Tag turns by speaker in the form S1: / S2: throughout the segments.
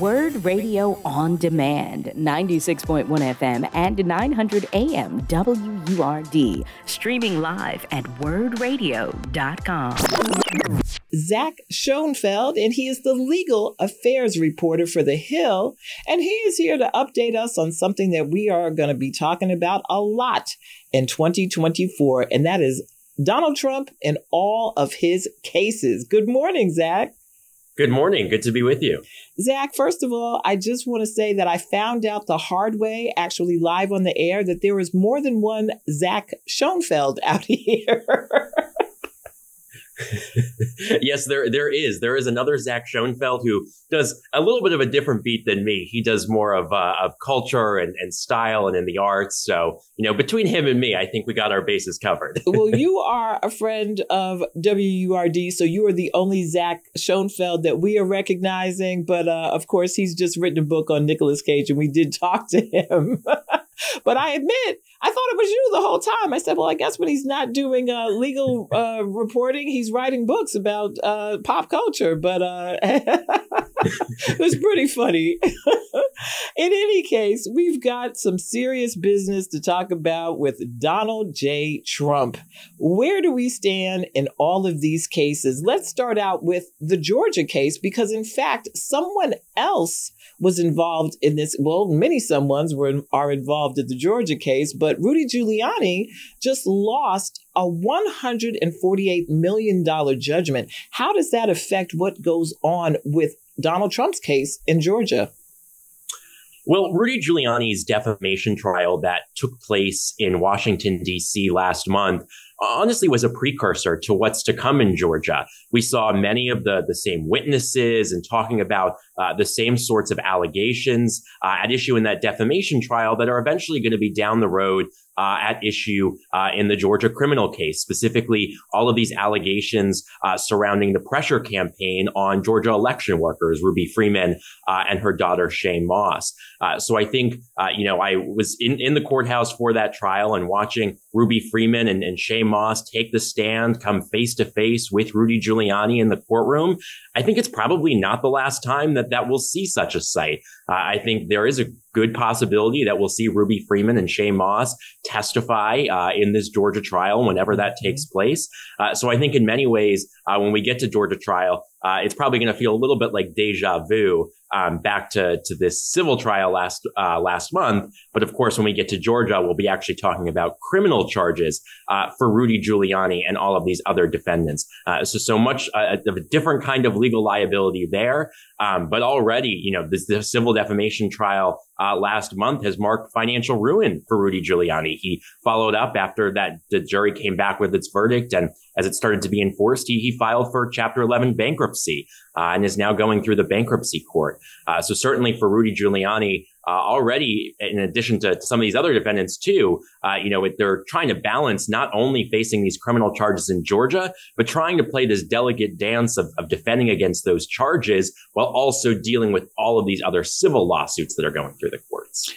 S1: Word Radio on Demand, 96.1 FM and 900 AM WURD, streaming live at wurdradio.com.
S2: Zach Schonfeld, and he is the legal affairs reporter for The Hill. And he is here to update us on something that we are going to be talking about a lot in 2024, and that is Donald Trump and all of his cases. Good morning, Zach.
S3: Good morning. Good to be with you.
S2: Zach, first of all, I just want to say that I found out the hard way, actually live on the air, that there is more than one Zach Schonfeld out here.
S3: yes, there there is. There is another Zach Schonfeld who does a little bit of a different beat than me. He does more of uh, of culture and, and style and in the arts. So you know, between him and me, I think we got our bases covered.
S2: well, you are a friend of WURD, so you are the only Zach Schonfeld that we are recognizing. But uh, of course, he's just written a book on Nicolas Cage, and we did talk to him. but I admit, I thought it was you the whole time. I said, well, I guess when he's not doing uh, legal uh, reporting, he's writing books about uh, pop culture. But uh, it was pretty funny. In any case, we've got some serious business to talk about with Donald J. Trump. Where do we stand in all of these cases? Let's start out with the Georgia case because, in fact, someone else was involved in this. Well, many someones were are involved in the Georgia case, but Rudy Giuliani just lost a $148 million judgment. How does that affect what goes on with Donald Trump's case in Georgia?
S3: Well, Rudy Giuliani's defamation trial that took place in Washington, D.C. last month honestly was a precursor to what's to come in Georgia. We saw many of the, the same witnesses and talking about uh, the same sorts of allegations uh, at issue in that defamation trial that are eventually going to be down the road uh, at issue uh, in the Georgia criminal case, specifically all of these allegations uh, surrounding the pressure campaign on Georgia election workers, Ruby Freeman uh, and her daughter, Shaye Moss. So I think, you know, I was in, in the courthouse for that trial and watching Ruby Freeman and, and Shaye Moss take the stand, come face to face with Rudy Giuliani in the courtroom. I think it's probably not the last time that that we'll see such a sight. I think there is a good possibility that we'll see Ruby Freeman and Shaye Moss testify uh, in this Georgia trial whenever that mm-hmm. takes place. Uh, so I think in many ways, uh, when we get to Georgia trial, uh, it's probably going to feel a little bit like deja vu um, back to, to this civil trial last uh, last month. But of course, when we get to Georgia, we'll be actually talking about criminal charges uh, for Rudy Giuliani and all of these other defendants. Uh, so so much uh, of a different kind of legal liability there. Um, but already, you know, this, this civil defamation trial uh, last month has marked financial ruin for Rudy Giuliani. He followed up after that the jury came back with its verdict, and as it started to be enforced, he, he filed for Chapter 11 bankruptcy uh, and is now going through the bankruptcy court. Uh, so certainly for Rudy Giuliani, uh, already, in addition to some of these other defendants too, uh, you know, they're trying to balance not only facing these criminal charges in Georgia, but trying to play this delicate dance of, of defending against those charges while also dealing with all of these other civil lawsuits that are going through the courts.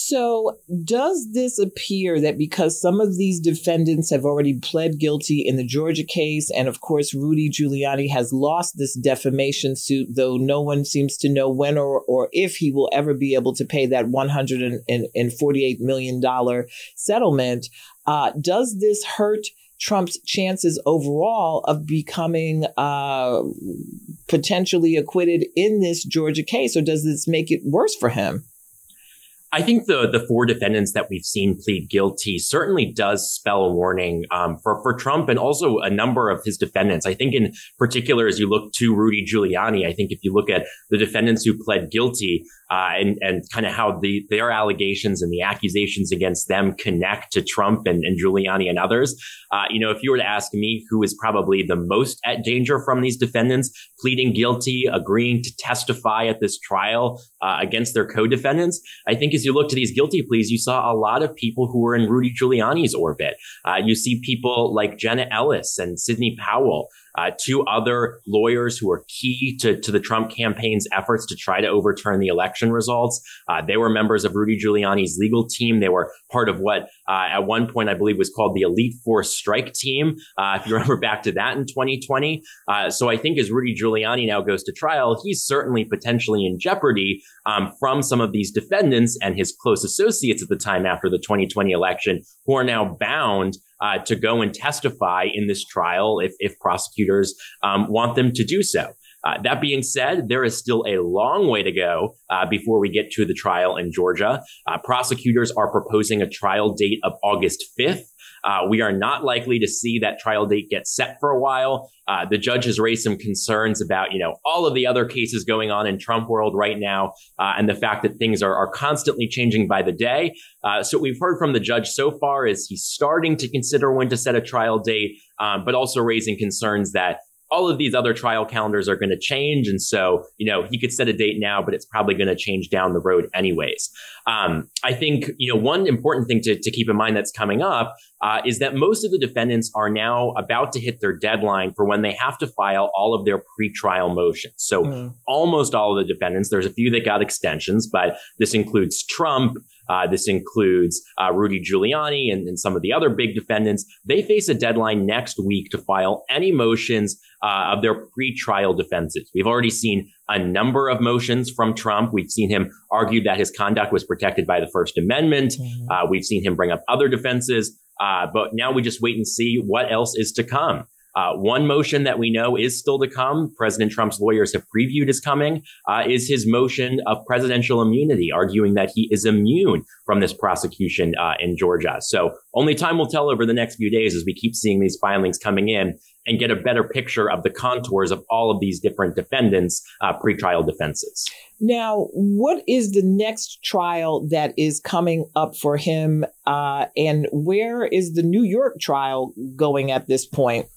S2: So, does this appear that because some of these defendants have already pled guilty in the Georgia case, and of course, Rudy Giuliani has lost this defamation suit, though no one seems to know when or, or if he will ever be able to pay that $148 million settlement, uh, does this hurt? Trump's chances overall of becoming uh, potentially acquitted in this Georgia case, or does this make it worse for him?
S3: I think the the four defendants that we've seen plead guilty certainly does spell a warning um, for for Trump and also a number of his defendants. I think in particular, as you look to Rudy Giuliani, I think if you look at the defendants who pled guilty, uh, and and kind of how the their allegations and the accusations against them connect to Trump and, and Giuliani and others. Uh, you know, if you were to ask me who is probably the most at danger from these defendants pleading guilty, agreeing to testify at this trial uh, against their co-defendants, I think as you look to these guilty pleas, you saw a lot of people who were in Rudy Giuliani's orbit. Uh, you see people like Jenna Ellis and Sidney Powell uh, two other lawyers who were key to, to the Trump campaign's efforts to try to overturn the election results. Uh, they were members of Rudy Giuliani's legal team. They were part of what uh, at one point, I believe was called the Elite Force Strike Team. Uh, if you remember back to that in 2020. Uh, so I think as Rudy Giuliani now goes to trial, he's certainly potentially in jeopardy um, from some of these defendants and his close associates at the time after the 2020 election, who are now bound uh, to go and testify in this trial if, if prosecutors um, want them to do so. Uh, that being said, there is still a long way to go uh, before we get to the trial in Georgia. Uh, prosecutors are proposing a trial date of August 5th. Uh, we are not likely to see that trial date get set for a while. Uh, the judge has raised some concerns about, you know, all of the other cases going on in Trump world right now, uh, and the fact that things are, are constantly changing by the day. so what we've heard from the judge so far is he's starting to consider when to set a trial date, um, but also raising concerns that all of these other trial calendars are going to change. And so, you know, he could set a date now, but it's probably going to change down the road anyways. Um, I think, you know, one important thing to, to keep in mind that's coming up uh, is that most of the defendants are now about to hit their deadline for when they have to file all of their pretrial motions. So mm. almost all of the defendants, there's a few that got extensions, but this includes Trump, uh, this includes uh, Rudy Giuliani and, and, some of the other big defendants. They face a deadline next week to file any motions uh, of their pre-trial defenses. We've already seen a number of motions from Trump. We've seen him argue that his conduct was protected by the First Amendment. Mm-hmm. Uh, we've seen him bring up other defenses. Uh, but now we just wait and see what else is to come. Uh, one motion that we know is still to come, President Trump's lawyers have previewed is coming, uh, is his motion of presidential immunity, arguing that he is immune from this prosecution uh, in Georgia. So only time will tell over the next few days as we keep seeing these filings coming in and get a better picture of the contours of all of these different defendants' uh, pretrial defenses.
S2: Now, what is the next trial that is coming up for him, uh, and where is the New York trial going at this point?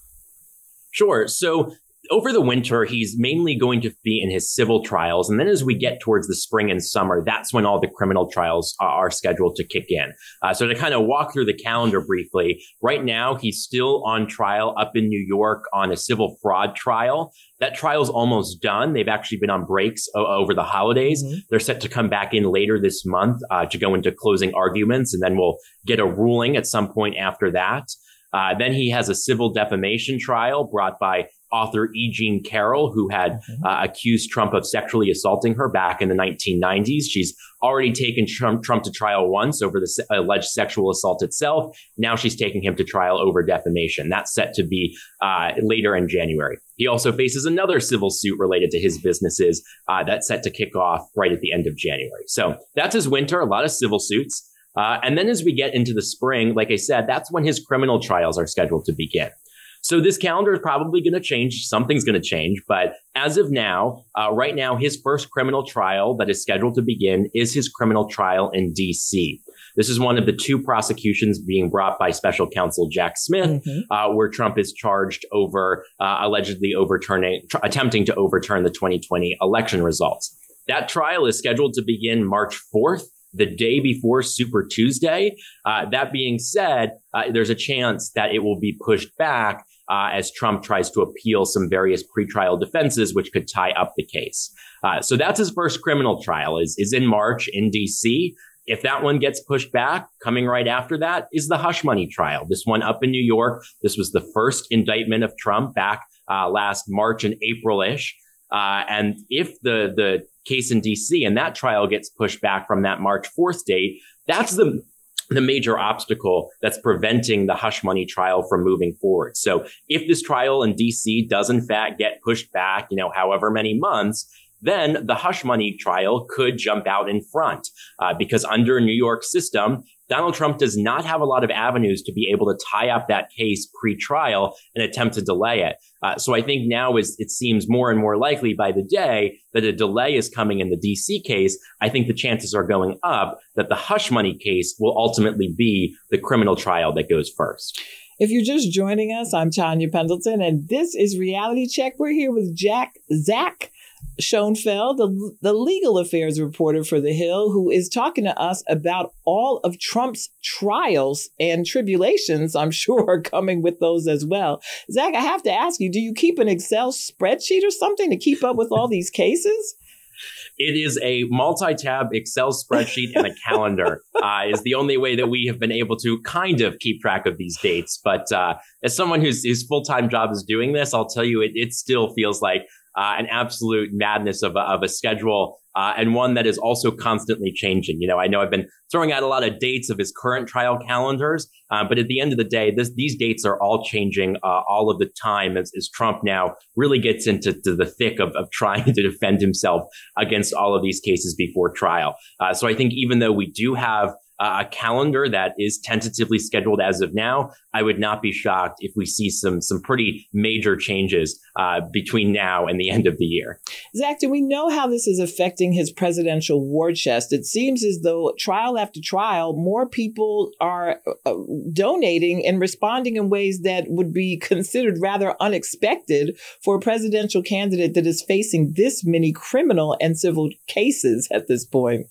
S3: Sure. So over the winter, he's mainly going to be in his civil trials. And then as we get towards the spring and summer, that's when all the criminal trials are, scheduled to kick in. Uh, so to kind of walk through the calendar briefly, right now he's still on trial up in New York on a civil fraud trial. That trial's almost done. They've actually been on breaks o- over the holidays. Mm-hmm. They're set to come back in later this month uh, to go into closing arguments, and then we'll get a ruling at some point after that. Uh, then he has a civil defamation trial brought by author E. Jean Carroll, who had mm-hmm. uh, accused Trump of sexually assaulting her back in the 1990s. She's already taken Trump, Trump to trial once over the se- alleged sexual assault itself. Now she's taking him to trial over defamation. That's set to be uh, later in January. He also faces another civil suit related to his businesses uh, that's set to kick off right at the end of January. So that's his winter, a lot of civil suits. Uh, and then as we get into the spring, like I said, that's when his criminal trials are scheduled to begin. So this calendar is probably going to change. Something's going to change. But as of now, uh, right now, his first criminal trial that is scheduled to begin is his criminal trial in DC. This is one of the two prosecutions being brought by special counsel Jack Smith, mm-hmm. uh, where Trump is charged over uh, allegedly overturning, tr- attempting to overturn the 2020 election results. That trial is scheduled to begin March 4th the day before Super Tuesday. Uh, that being said, uh, there's a chance that it will be pushed back uh, as Trump tries to appeal some various pretrial defenses, which could tie up the case. Uh, so that's his first criminal trial is, is in March in DC. If that one gets pushed back, coming right after that is the hush money trial. This one up in New York. This was the first indictment of Trump back uh, last March and April-ish. Uh, and if the the case in DC and that trial gets pushed back from that March 4th date, that's the the major obstacle that's preventing the hush money trial from moving forward. So if this trial in DC does in fact get pushed back, you know, however many months, then the hush money trial could jump out in front uh, because under New York system, Donald Trump does not have a lot of avenues to be able to tie up that case pre-trial and attempt to delay it. Uh, so I think now is it seems more and more likely by the day that a delay is coming in the DC case. I think the chances are going up that the hush money case will ultimately be the criminal trial that goes first.
S2: If you're just joining us, I'm Tonya Pendleton, and this is Reality Check. We're here with Jack Zach Schonfeld, the, the legal affairs reporter for The Hill, who is talking to us about all of Trump's trials and tribulations, I'm sure, are coming with those as well. Zach, I have to ask you, do you keep an Excel spreadsheet or something to keep up with all these cases?
S3: It is a multi-tab Excel spreadsheet and a calendar. Uh, is the only way that we have been able to kind of keep track of these dates. But uh, as someone whose, whose full-time job is doing this, I'll tell you, it, it still feels like uh, an absolute madness of a, of a schedule uh, and one that is also constantly changing. You know, I know I've been throwing out a lot of dates of his current trial calendars, uh, but at the end of the day, this, these dates are all changing uh, all of the time as, as, Trump now really gets into the thick of, of, trying to defend himself against all of these cases before trial. Uh, so I think even though we do have a calendar that is tentatively scheduled as of now. I would not be shocked if we see some some pretty major changes uh, between now and the end of the year.
S2: Zach, do we know how this is affecting his presidential war chest? It seems as though trial after trial, more people are uh, donating and responding in ways that would be considered rather unexpected for a presidential candidate that is facing this many criminal and civil cases at this point.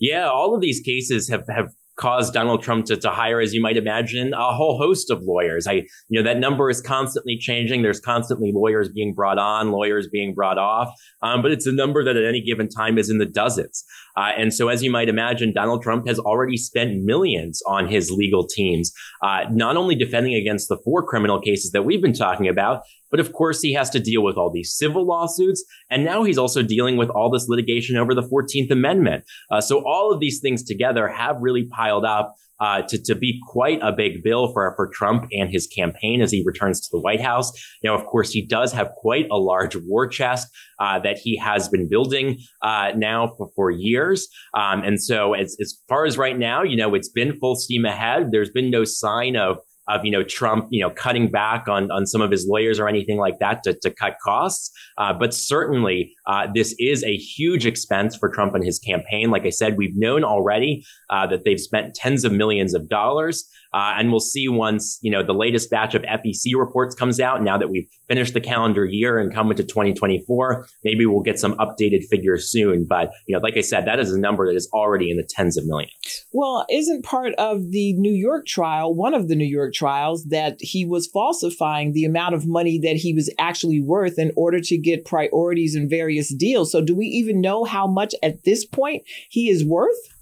S3: Yeah, all of these cases have have caused Donald Trump to, to hire, as you might imagine, a whole host of lawyers. I, you know, that number is constantly changing. There's constantly lawyers being brought on, lawyers being brought off. Um, but it's a number that at any given time is in the dozens. Uh, and so, as you might imagine, Donald Trump has already spent millions on his legal teams, uh, not only defending against the four criminal cases that we've been talking about, but of course, he has to deal with all these civil lawsuits. And now he's also dealing with all this litigation over the 14th Amendment. Uh, so all of these things together have really piled up. Uh, to, to be quite a big bill for, for Trump and his campaign as he returns to the White House. Now, of course, he does have quite a large war chest uh, that he has been building uh, now for, for years. Um, and so, as, as far as right now, you know, it's been full steam ahead. There's been no sign of of you know Trump you know cutting back on on some of his lawyers or anything like that to, to cut costs. Uh, but certainly uh, this is a huge expense for Trump and his campaign. Like I said, we've known already uh, that they've spent tens of millions of dollars. Uh, and we'll see once, you know, the latest batch of FEC reports comes out. Now that we've finished the calendar year and come into 2024, maybe we'll get some updated figures soon. But, you know, like I said, that is a number that is already in the tens of millions.
S2: Well, isn't part of the New York trial, one of the New York trials, that he was falsifying the amount of money that he was actually worth in order to get priorities in various deals? So do we even know how much at this point he is worth?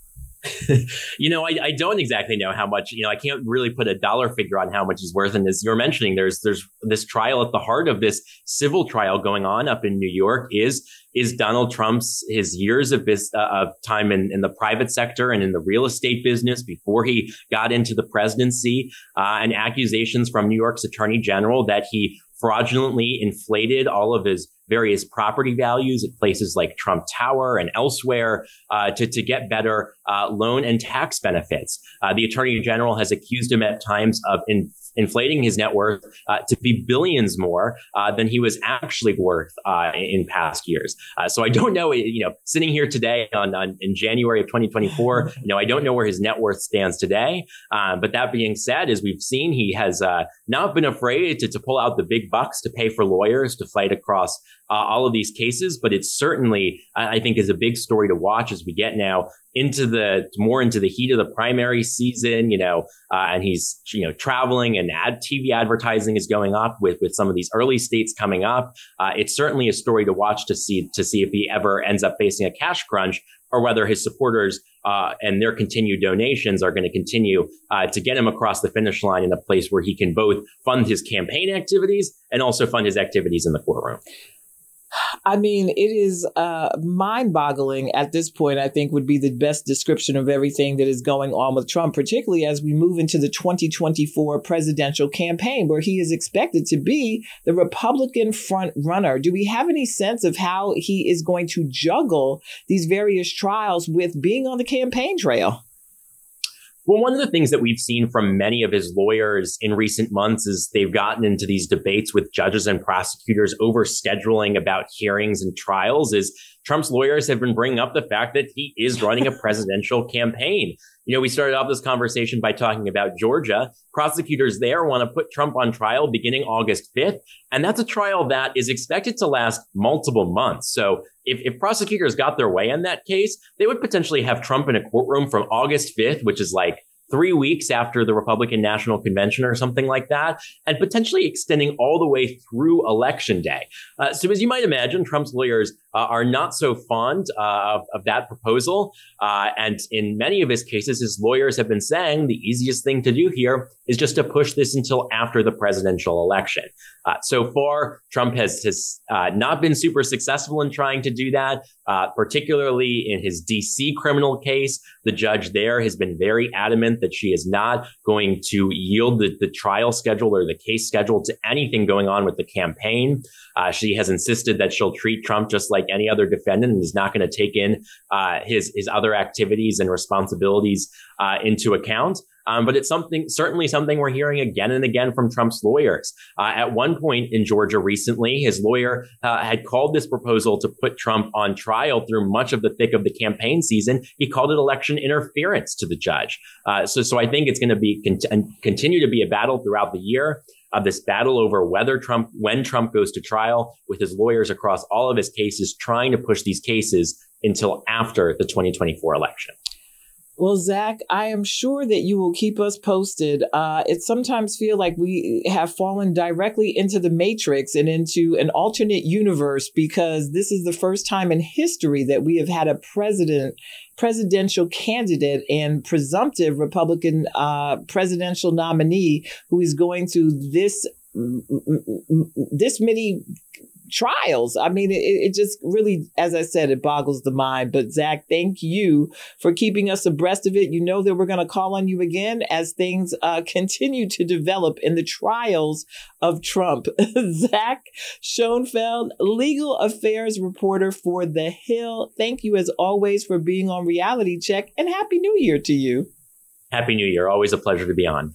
S3: you know, I, I, don't exactly know how much. You know, I can't really put a dollar figure on how much he's worth. And as you're mentioning, there's there's this trial at the heart of this civil trial going on up in New York. Is is Donald Trump's his years of biz, uh, of time in, in the private sector and in the real estate business before he got into the presidency, uh, and accusations from New York's Attorney General that he fraudulently inflated all of his various property values at places like Trump Tower and elsewhere uh, to, to get better uh, loan and tax benefits. Uh, the attorney general has accused him at times of in, inflating his net worth uh, to be billions more uh, than he was actually worth uh, in past years. Uh, so I don't know, you know, sitting here today on, on, in January of 2024, you know, I don't know where his net worth stands today. Uh, but that being said, as we've seen, he has uh, not been afraid to, to pull out the big bucks to pay for lawyers to fight across all of these cases. But it certainly, I think, is a big story to watch as we get now into the more into the heat of the primary season, you know, uh, and he's you know traveling and ad TV advertising is going up with with some of these early states coming up. Uh, it's certainly a story to watch to see to see if he ever ends up facing a cash crunch or whether his supporters uh, and their continued donations are going to continue uh, to get him across the finish line in a place where he can both fund his campaign activities and also fund his activities in the courtroom.
S2: I mean, it is uh, mind boggling at this point, I think would be the best description of everything that is going on with Trump, particularly as we move into the 2024 presidential campaign, where he is expected to be the Republican front runner. Do we have any sense of how he is going to juggle these various trials with being on the campaign trail?
S3: Well, one of the things that we've seen from many of his lawyers in recent months is they've gotten into these debates with judges and prosecutors over scheduling about hearings and trials is Trump's lawyers have been bringing up the fact that he is running a presidential campaign. You know, we started off this conversation by talking about Georgia. Prosecutors there want to put Trump on trial beginning August 5th. And that's a trial that is expected to last multiple months. So if, if prosecutors got their way in that case, they would potentially have Trump in a courtroom from August 5th, which is like three weeks after the Republican National Convention or something like that, and potentially extending all the way through Election Day. Uh, so, as you might imagine, Trump's lawyers uh, are not so fond uh, of, of, that proposal. Uh, and in many of his cases, his lawyers have been saying the easiest thing to do here is just to push this until after the presidential election. Uh, so far, Trump has, has uh, not been super successful in trying to do that, particularly in his DC criminal case. The judge there has been very adamant that she is not going to yield the, the trial schedule or the case schedule to anything going on with the campaign. Uh, she has insisted that she'll treat Trump just like any other defendant and is not going to take in uh, his his other activities and responsibilities uh, into account. Um, but it's something, certainly something we're hearing again and again from Trump's lawyers. Uh, at one point in Georgia recently, his lawyer uh, had called this proposal to put Trump on trial through much of the thick of the campaign season. He called it election interference to the judge. Uh, so, so I think it's going to be con- continue to be a battle throughout the year. of this battle over whether Trump, when Trump goes to trial, with his lawyers across all of his cases, trying to push these cases until after the 2024 election.
S2: Well, Zach, I am sure that you will keep us posted. Uh, it sometimes feel like we have fallen directly into the matrix and into an alternate universe because this is the first time in history that we have had a president, presidential candidate and presumptive Republican uh, presidential nominee who is going through this this many trials. I mean, it, it, just really, as I said, it boggles the mind. But Zach, thank you for keeping us abreast of it. You know that we're going to call on you again as things uh, continue to develop in the trials of Trump. Zach Schonfeld, legal affairs reporter for The Hill. Thank you as always for being on Reality Check and Happy New Year to you.
S3: Happy New Year. Always a pleasure to be on.